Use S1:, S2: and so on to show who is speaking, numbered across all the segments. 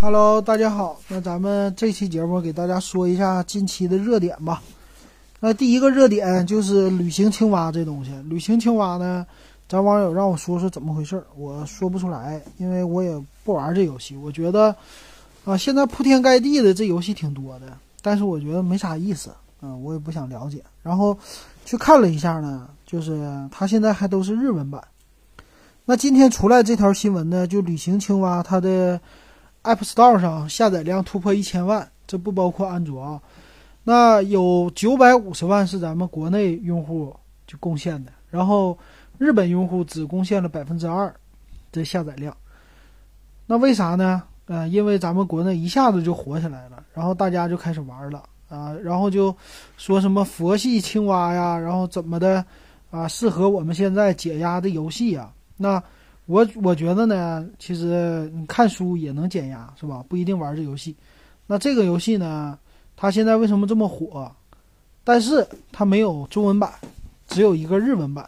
S1: Hello，大家好。那咱们这期节目给大家说一下近期的热点吧。那第一个热点就是旅行青蛙这东西。旅行青蛙呢，咱网友让我说说怎么回事，我说不出来，因为我也不玩这游戏。我觉得啊，现在铺天盖地的这游戏挺多的，但是我觉得没啥意思，嗯，我也不想了解。然后去看了一下呢，就是它现在还都是日文版。那今天出来这条新闻呢，就旅行青蛙它的 App Store 上下载量突破一千万，这不包括安卓啊。那有九百五十万是咱们国内用户就贡献的，然后日本用户只贡献了百分之二的下载量。那为啥呢？呃，因为咱们国内一下子就火起来了，然后大家就开始玩了啊，然后就说什么佛系青蛙呀，然后怎么的啊，适合我们现在解压的游戏呀。那我我觉得呢，其实你看书也能减压，是吧？不一定玩这游戏。那这个游戏呢？它现在为什么这么火？但是它没有中文版，只有一个日文版。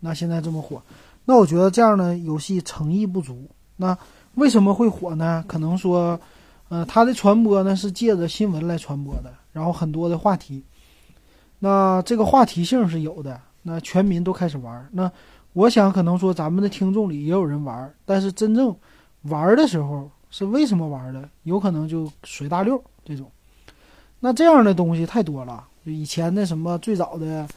S1: 那现在这么火，那我觉得这样的游戏诚意不足。那为什么会火呢？可能说，呃，它的传播呢是借着新闻来传播的，然后很多的话题，那这个话题性是有的，那全民都开始玩。那我想可能说咱们的听众里也有人玩，但是真正玩的时候是为什么玩的？有可能就随大溜这种。那这样的东西太多了，就以前的什么最早的，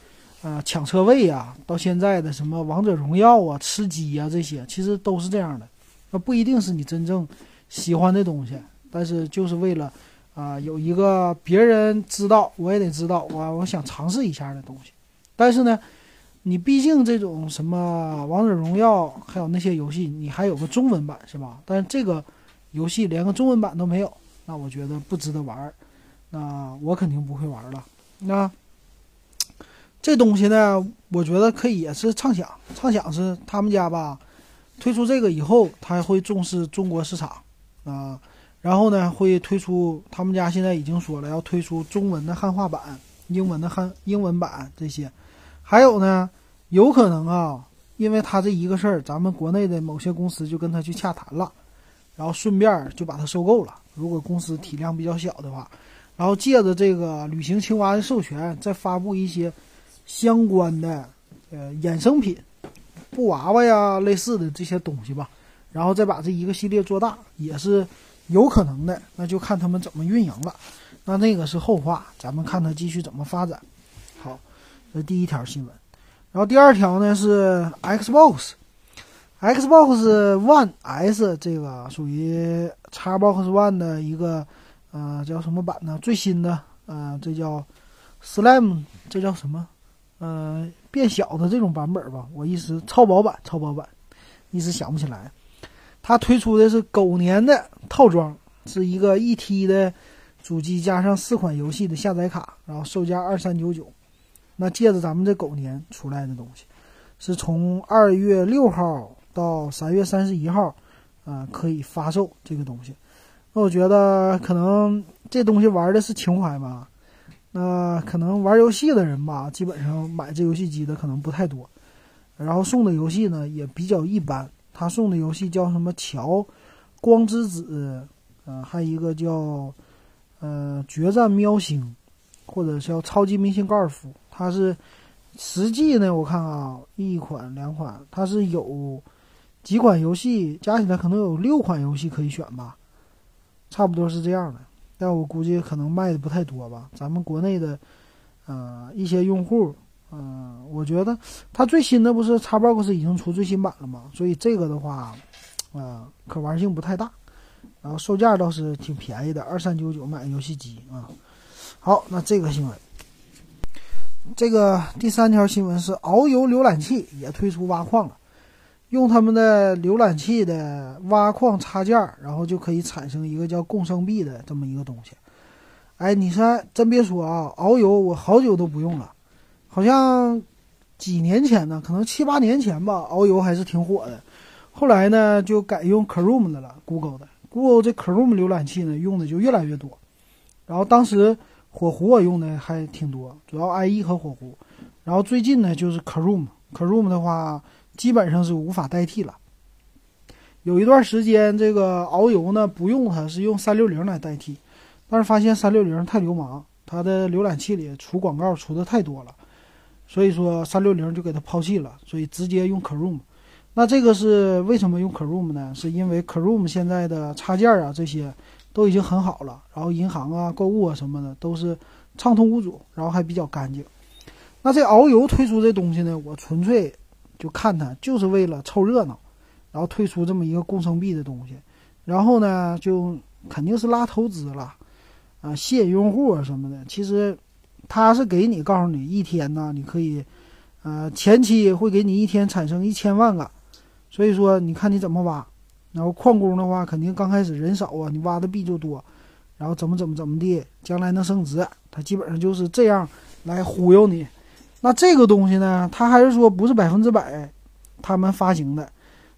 S1: 呃，抢车位呀，到现在的什么王者荣耀啊、吃鸡呀这些，其实都是这样的。那不一定是你真正喜欢的东西，但是就是为了啊有一个别人知道，我也得知道，我我想尝试一下的东西。但是呢，你毕竟这种什么王者荣耀还有那些游戏，你还有个中文版是吧？但是这个游戏连个中文版都没有，那我觉得不值得玩。那我肯定不会玩了。那 这东西呢？我觉得可以也是畅想，畅想是他们家吧，推出这个以后，他会重视中国市场啊，然后呢会推出他们家现在已经说了要推出中文的汉化版、英文的汉英文版这些，还有呢，有可能啊，因为他这一个事儿，咱们国内的某些公司就跟他去洽谈了，然后顺便就把他收购了。如果公司体量比较小的话。然后借着这个旅行青蛙的授权，再发布一些相关的呃衍生品，布娃娃呀类似的这些东西吧，然后再把这一个系列做大，也是有可能的。那就看他们怎么运营了。那那个是后话，咱们看他继续怎么发展。这第一条新闻。然后第二条呢是 Xbox，Xbox One S 这个属于 Xbox One 的一个。呃，叫什么版呢？最新的，呃，这叫 Slim，这叫什么？呃，变小的这种版本吧。我一时超薄版，超薄版，一时想不起来。它推出的是狗年的套装，是一个一 T 的主机加上四款游戏的下载卡，然后售价二三九九。那借着咱们这狗年出来的东西，是从二月六号到三月三十一号，啊，可以发售这个东西。那我觉得可能这东西玩的是情怀吧，那可能玩游戏的人吧，基本上买这游戏机的可能不太多，然后送的游戏呢也比较一般。他送的游戏叫什么《乔光之子》，呃，还有一个叫呃《决战喵星》，或者叫《超级明星高尔夫》。它是实际呢，我看啊，一款两款，它是有几款游戏加起来可能有六款游戏可以选吧。差不多是这样的，但我估计可能卖的不太多吧。咱们国内的，呃，一些用户，嗯，我觉得它最新的不是 Xbox 已经出最新版了吗？所以这个的话，啊，可玩性不太大。然后售价倒是挺便宜的，二三九九买游戏机啊。好，那这个新闻，这个第三条新闻是遨游浏览器也推出挖矿了。用他们的浏览器的挖矿插件，然后就可以产生一个叫共生币的这么一个东西。哎，你说真别说啊，遨游我好久都不用了，好像几年前呢，可能七八年前吧，遨游还是挺火的。后来呢，就改用 Chrome 的了，Google 的 Google 这 Chrome 浏览器呢，用的就越来越多。然后当时火狐我用的还挺多，主要 IE 和火狐。然后最近呢，就是 Chrome，Chrome 的话。基本上是无法代替了，有一段时间这个遨游呢不用它，是用三六零来代替，但是发现三六零太流氓，它的浏览器里出广告出的太多了，所以说三六零就给它抛弃了，所以直接用 Chrome。那这个是为什么用 Chrome 呢？是因为 Chrome 现在的插件啊这些都已经很好了，然后银行啊、购物啊什么的都是畅通无阻，然后还比较干净。那这遨游推出这东西呢，我纯粹就看它就是为了凑热闹，然后推出这么一个工程币的东西，然后呢就肯定是拉投资了，啊，吸引用户啊什么的。其实他是给你告诉你一天呢，你可以，呃，前期会给你一天产生一千万个。所以说，你看你怎么挖，然后矿工的话，肯定刚开始人少啊，你挖的币就多，然后怎么怎么怎么地，将来能升值，他基本上就是这样来忽悠你。那这个东西呢，他还是说不是百分之百他们发行的，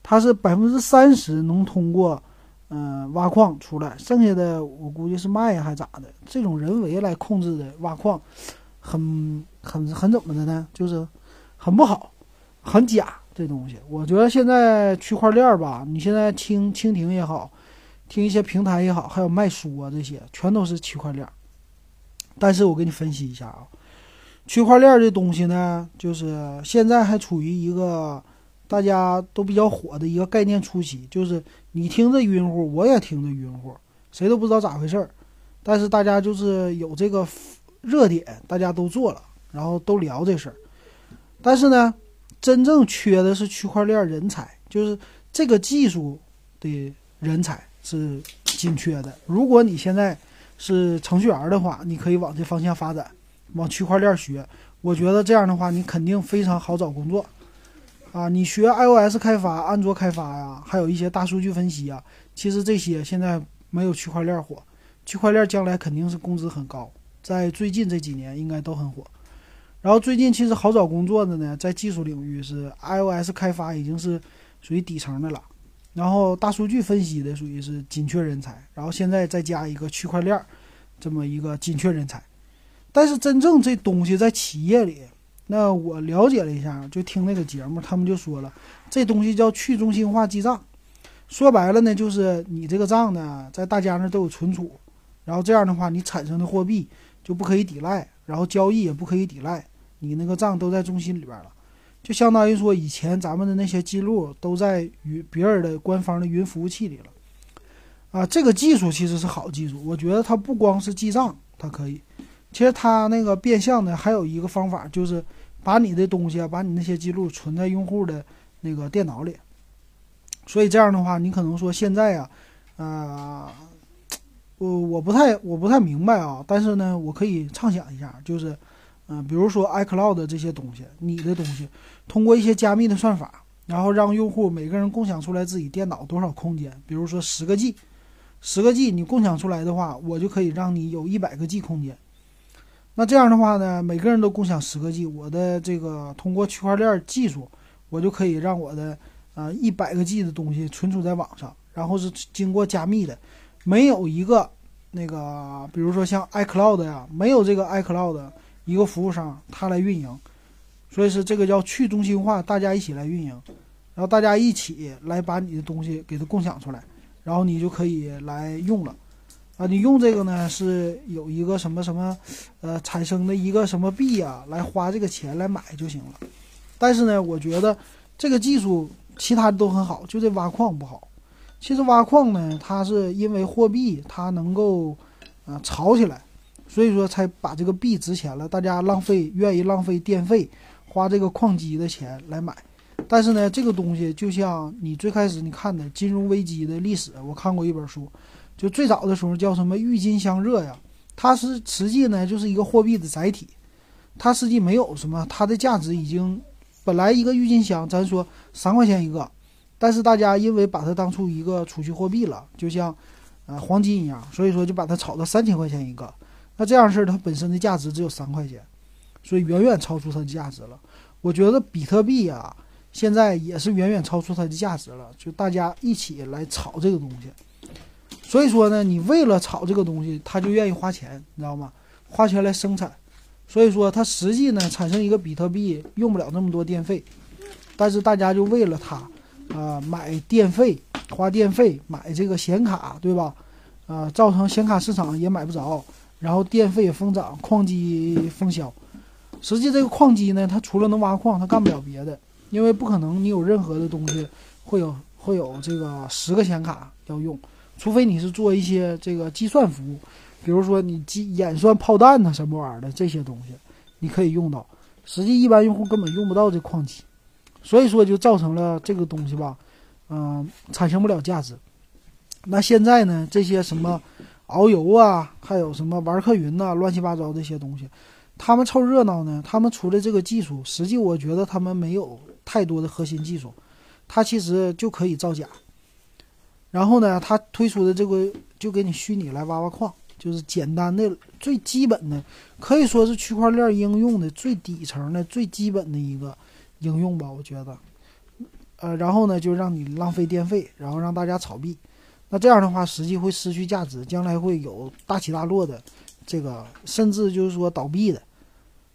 S1: 他是百分之三十能通过，嗯，挖矿出来，剩下的我估计是卖呀还咋的？这种人为来控制的挖矿，很很很怎么的呢？就是很不好，很假。这东西，我觉得现在区块链吧，你现在听蜻蜓也好，听一些平台也好，还有卖书啊这些，全都是区块链。但是我给你分析一下啊，区块链这东西呢，就是现在还处于一个大家都比较火的一个概念初期，就是你听着晕乎，我也听着晕乎，谁都不知道咋回事儿。但是大家就是有这个热点，大家都做了，然后都聊这事儿。但是呢？真正缺的是区块链人才，就是这个技术的人才是紧缺的。如果你现在是程序员的话，你可以往这方向发展，往区块链学。我觉得这样的话，你肯定非常好找工作啊！你学 iOS 开发、安卓开发呀，还有一些大数据分析啊，其实这些现在没有区块链火。区块链将来肯定是工资很高，在最近这几年应该都很火。然后最近其实好找工作的呢，在技术领域是 iOS 开发已经是属于底层的了，然后大数据分析的属于是紧缺人才，然后现在再加一个区块链这么一个紧缺人才。但是真正这东西在企业里，那我了解了一下，就听那个节目，他们就说了，这东西叫去中心化记账，说白了呢，就是你这个账呢在大家那都有存储，然后这样的话你产生的货币就不可以抵赖，然后交易也不可以抵赖。你那个账都在中心里边了，就相当于说以前咱们的那些记录都在云别人的官方的云服务器里了，啊，这个技术其实是好技术，我觉得它不光是记账，它可以，其实它那个变相的还有一个方法，就是把你的东西啊，把你那些记录存在用户的那个电脑里，所以这样的话，你可能说现在啊，啊，我我不太我不太明白啊，但是呢，我可以畅想一下，就是。嗯，比如说 iCloud 这些东西，你的东西通过一些加密的算法，然后让用户每个人共享出来自己电脑多少空间，比如说十个 G，十个 G 你共享出来的话，我就可以让你有一百个 G 空间。那这样的话呢，每个人都共享十个 G，我的这个通过区块链技术，我就可以让我的呃一百个 G 的东西存储在网上，然后是经过加密的，没有一个那个，比如说像 iCloud 呀，没有这个 iCloud。一个服务商他来运营，所以是这个叫去中心化，大家一起来运营，然后大家一起来把你的东西给它共享出来，然后你就可以来用了，啊，你用这个呢是有一个什么什么，呃，产生的一个什么币啊，来花这个钱来买就行了。但是呢，我觉得这个技术其他的都很好，就这挖矿不好。其实挖矿呢，它是因为货币它能够呃炒起来。所以说才把这个币值钱了，大家浪费愿意浪费电费，花这个矿机的钱来买。但是呢，这个东西就像你最开始你看的金融危机的历史，我看过一本书，就最早的时候叫什么郁金香热呀，它是实际呢就是一个货币的载体，它实际没有什么，它的价值已经本来一个郁金香咱说三块钱一个，但是大家因为把它当出一个储蓄货币了，就像呃黄金一样，所以说就把它炒到三千块钱一个。那这样式，它本身的价值只有三块钱，所以远远超出它的价值了。我觉得比特币啊，现在也是远远超出它的价值了。就大家一起来炒这个东西，所以说呢，你为了炒这个东西，他就愿意花钱，你知道吗？花钱来生产。所以说，它实际呢，产生一个比特币用不了那么多电费，但是大家就为了它，啊买电费、花电费、买这个显卡，对吧？啊，造成显卡市场也买不着，然后电费疯涨，矿机封销。实际这个矿机呢，它除了能挖矿，它干不了别的，因为不可能你有任何的东西会有会有这个十个显卡要用，除非你是做一些这个计算服务，比如说你计演算炮弹呐什么玩意儿的这些东西，你可以用到。实际一般用户根本用不到这矿机，所以说就造成了这个东西吧，嗯，产生不了价值。那现在呢，这些什么遨游啊，还有什么玩客云呐，乱七八糟这些东西。他们凑热闹呢，他们出的这个技术，实际我觉得他们没有太多的核心技术，它其实就可以造假。然后呢，他推出的这个就给你虚拟来挖挖矿，就是简单的、最基本的，可以说是区块链应用的最底层的、最基本的一个应用吧，我觉得。呃，然后呢，就让你浪费电费，然后让大家炒币，那这样的话，实际会失去价值，将来会有大起大落的，这个甚至就是说倒闭的。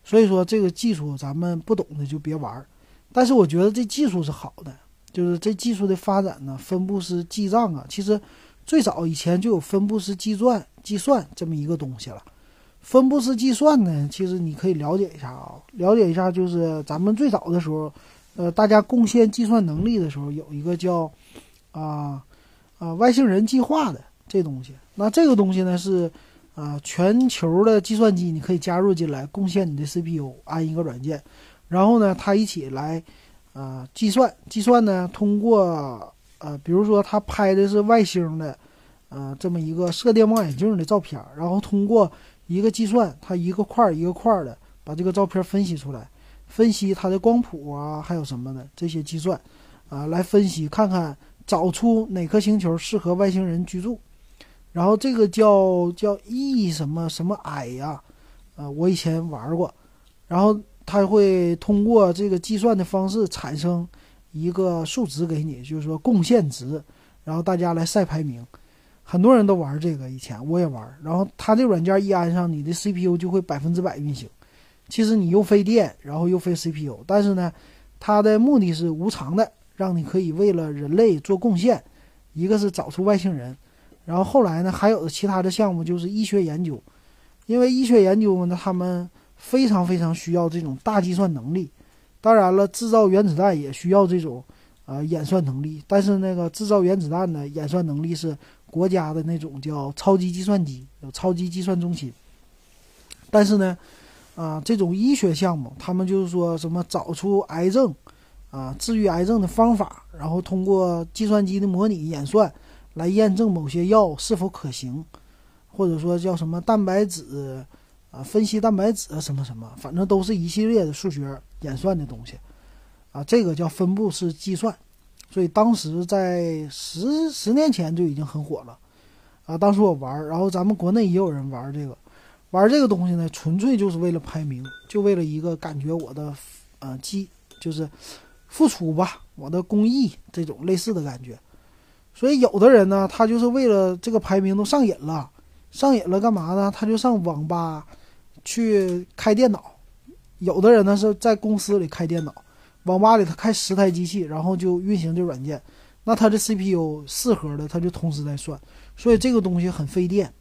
S1: 所以说这个技术咱们不懂的就别玩儿，但是我觉得这技术是好的，就是这技术的发展呢，分布式记账啊，其实最早以前就有分布式计算计算这么一个东西了。分布式计算呢，其实你可以了解一下啊，了解一下就是咱们最早的时候，呃，大家贡献计算能力的时候，有一个叫啊啊外星人计划的这东西。那这个东西呢是。啊，全球的计算机你可以加入进来，贡献你的 CPU，安一个软件，然后呢，它一起来，啊，计算计算呢，通过呃，比如说它拍的是外星的，呃，这么一个射电望远镜的照片，然后通过一个计算，它一个块一个块的把这个照片分析出来，分析它的光谱啊，还有什么的这些计算，啊，来分析看看找出哪颗星球适合外星人居住。然后这个叫叫 E 什么什么 I 呀，呃，我以前玩过，然后它会通过这个计算的方式产生一个数值给你，就是说贡献值，然后大家来赛排名，很多人都玩这个，以前我也玩。然后它这软件一安上，你的 CPU 就会百分之百运行，其实你又费电，然后又费 CPU，但是呢，它的目的是无偿的，让你可以为了人类做贡献，一个是找出外星人。然后后来呢，还有其他的项目就是医学研究，因为医学研究呢，他们非常非常需要这种大计算能力。当然了，制造原子弹也需要这种呃演算能力，但是那个制造原子弹的演算能力是国家的那种叫超级计算机，有超级计算中心。但是呢，啊，这种医学项目，他们就是说什么找出癌症，啊，治愈癌症的方法，然后通过计算机的模拟演算。来验证某些药是否可行，或者说叫什么蛋白质啊，分析蛋白质什么什么，反正都是一系列的数学演算的东西啊。这个叫分布式计算，所以当时在十十年前就已经很火了啊。当时我玩，然后咱们国内也有人玩这个，玩这个东西呢，纯粹就是为了排名，就为了一个感觉我的呃积就是付出吧，我的公益这种类似的感觉。所以有的人呢，他就是为了这个排名都上瘾了，上瘾了干嘛呢？他就上网吧去开电脑。有的人呢是在公司里开电脑，网吧里他开十台机器，然后就运行这软件。那他的 CPU 四核的，他就同时在算，所以这个东西很费电。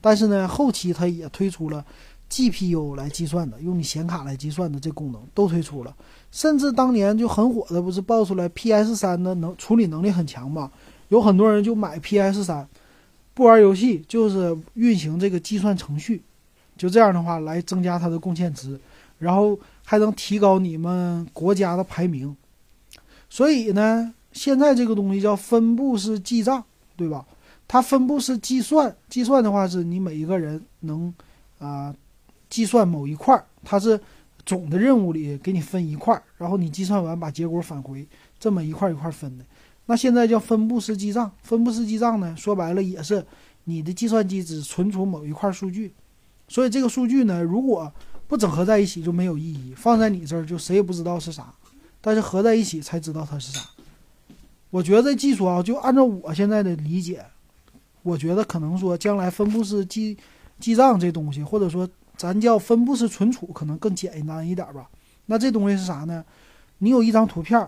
S1: 但是呢，后期他也推出了 GPU 来计算的，用你显卡来计算的这功能都推出了。甚至当年就很火的，不是爆出来 PS 三的能处理能力很强吗？有很多人就买 PS 三，不玩游戏，就是运行这个计算程序，就这样的话来增加它的贡献值，然后还能提高你们国家的排名。所以呢，现在这个东西叫分布式记账，对吧？它分布式计算，计算的话是你每一个人能啊计算某一块儿，它是总的任务里给你分一块儿，然后你计算完把结果返回，这么一块一块分的。那现在叫分布式记账，分布式记账呢，说白了也是你的计算机只存储某一块数据，所以这个数据呢，如果不整合在一起就没有意义，放在你这儿就谁也不知道是啥，但是合在一起才知道它是啥。我觉得技术啊，就按照我现在的理解，我觉得可能说将来分布式记记账这东西，或者说咱叫分布式存储，可能更简单一点吧。那这东西是啥呢？你有一张图片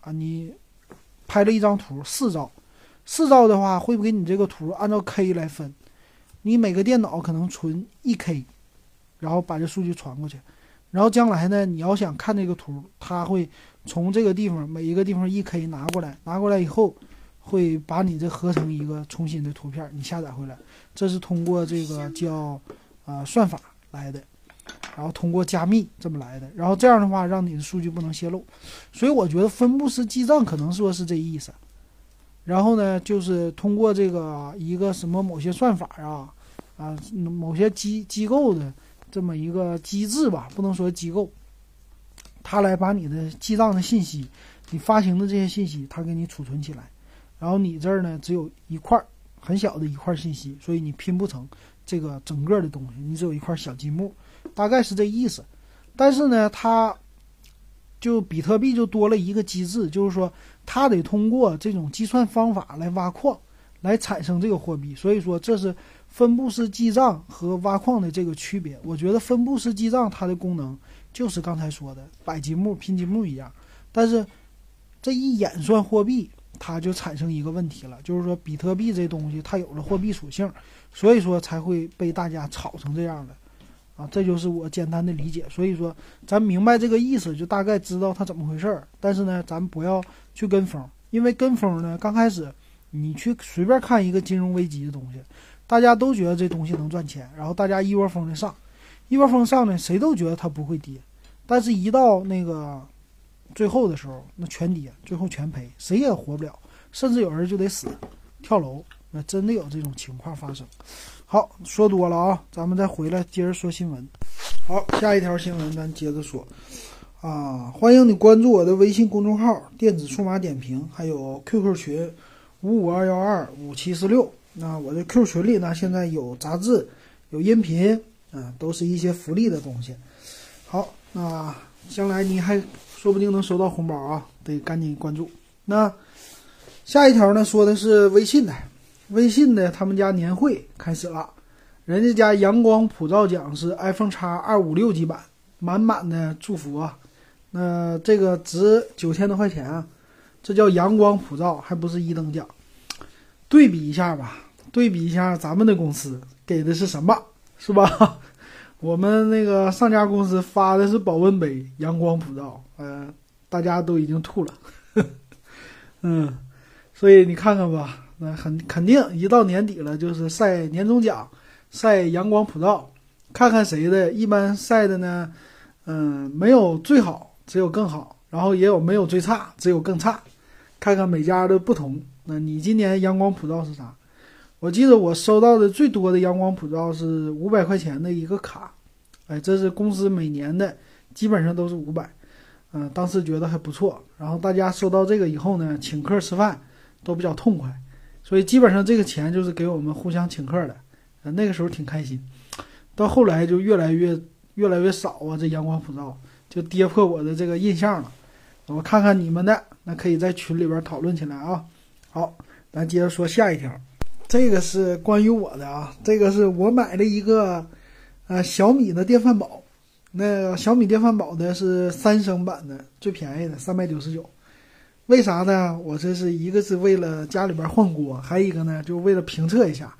S1: 啊，你。拍了一张图四兆，四兆的话会不给你这个图按照 K 来分，你每个电脑可能存一 K，然后把这数据传过去，然后将来呢你要想看这个图，它会从这个地方每一个地方一 K 拿过来，拿过来以后会把你这合成一个重新的图片，你下载回来，这是通过这个叫啊算法来的。然后通过加密这么来的，然后这样的话让你的数据不能泄露，所以我觉得分布式记账可能说是这意思。然后呢，就是通过这个一个什么某些算法啊，啊某些机机构的这么一个机制吧，不能说机构，它来把你的记账的信息，你发行的这些信息，它给你储存起来。然后你这儿呢只有一块很小的一块信息，所以你拼不成这个整个的东西，你只有一块小积木。大概是这意思，但是呢，它就比特币就多了一个机制，就是说它得通过这种计算方法来挖矿，来产生这个货币。所以说这是分布式记账和挖矿的这个区别。我觉得分布式记账它的功能就是刚才说的摆积木、拼积木一样，但是这一演算货币，它就产生一个问题了，就是说比特币这东西它有了货币属性，所以说才会被大家炒成这样的。啊，这就是我简单的理解。所以说，咱明白这个意思，就大概知道它怎么回事儿。但是呢，咱不要去跟风，因为跟风呢，刚开始你去随便看一个金融危机的东西，大家都觉得这东西能赚钱，然后大家一窝蜂的上，一窝蜂上呢，谁都觉得它不会跌。但是，一到那个最后的时候，那全跌，最后全赔，谁也活不了，甚至有人就得死，跳楼。那真的有这种情况发生。好，说多了啊，咱们再回来接着说新闻。好，下一条新闻咱接着说啊，欢迎你关注我的微信公众号“电子数码点评”，还有 QQ 群五五二幺二五七四六。那我的 Q 群里呢，现在有杂志，有音频啊，都是一些福利的东西。好，那将来你还说不定能收到红包啊，得赶紧关注。那下一条呢，说的是微信的。微信的他们家年会开始了，人家家阳光普照奖是 iPhone 叉二五六 G 版，满满的祝福啊！那这个值九千多块钱啊，这叫阳光普照，还不是一等奖。对比一下吧，对比一下咱们的公司给的是什么，是吧？我们那个上家公司发的是保温杯，阳光普照，呃，大家都已经吐了，嗯，所以你看看吧。那很肯定，一到年底了，就是晒年终奖，晒阳光普照，看看谁的。一般晒的呢，嗯，没有最好，只有更好，然后也有没有最差，只有更差。看看每家的不同。那你今年阳光普照是啥？我记得我收到的最多的阳光普照是五百块钱的一个卡，哎，这是公司每年的，基本上都是五百。嗯，当时觉得还不错。然后大家收到这个以后呢，请客吃饭都比较痛快。所以基本上这个钱就是给我们互相请客的，呃，那个时候挺开心。到后来就越来越越来越少啊，这阳光普照就跌破我的这个印象了。我看看你们的，那可以在群里边讨论起来啊。好，咱接着说下一条，这个是关于我的啊，这个是我买了一个呃小米的电饭煲，那小米电饭煲的是三升版的，最便宜的三百九十九。为啥呢？我这是一个是为了家里边换锅，还有一个呢，就为了评测一下，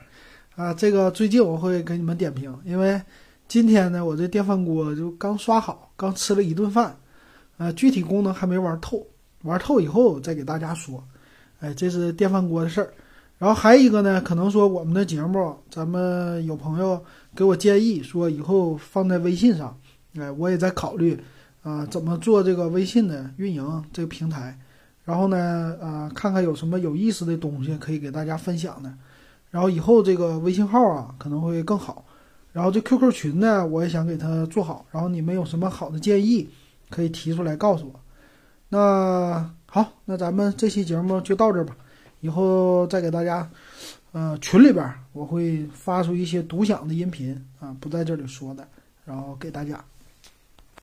S1: 啊，这个最近我会给你们点评，因为今天呢，我这电饭锅就刚刷好，刚吃了一顿饭，啊，具体功能还没玩透，玩透以后再给大家说。哎，这是电饭锅的事儿。然后还有一个呢，可能说我们的节目，咱们有朋友给我建议说以后放在微信上，哎，我也在考虑，啊，怎么做这个微信的运营这个平台。然后呢，呃，看看有什么有意思的东西可以给大家分享的。然后以后这个微信号啊可能会更好。然后这 QQ 群呢，我也想给它做好。然后你们有什么好的建议，可以提出来告诉我。那好，那咱们这期节目就到这吧。以后再给大家，呃，群里边我会发出一些独享的音频啊，不在这里说的，然后给大家。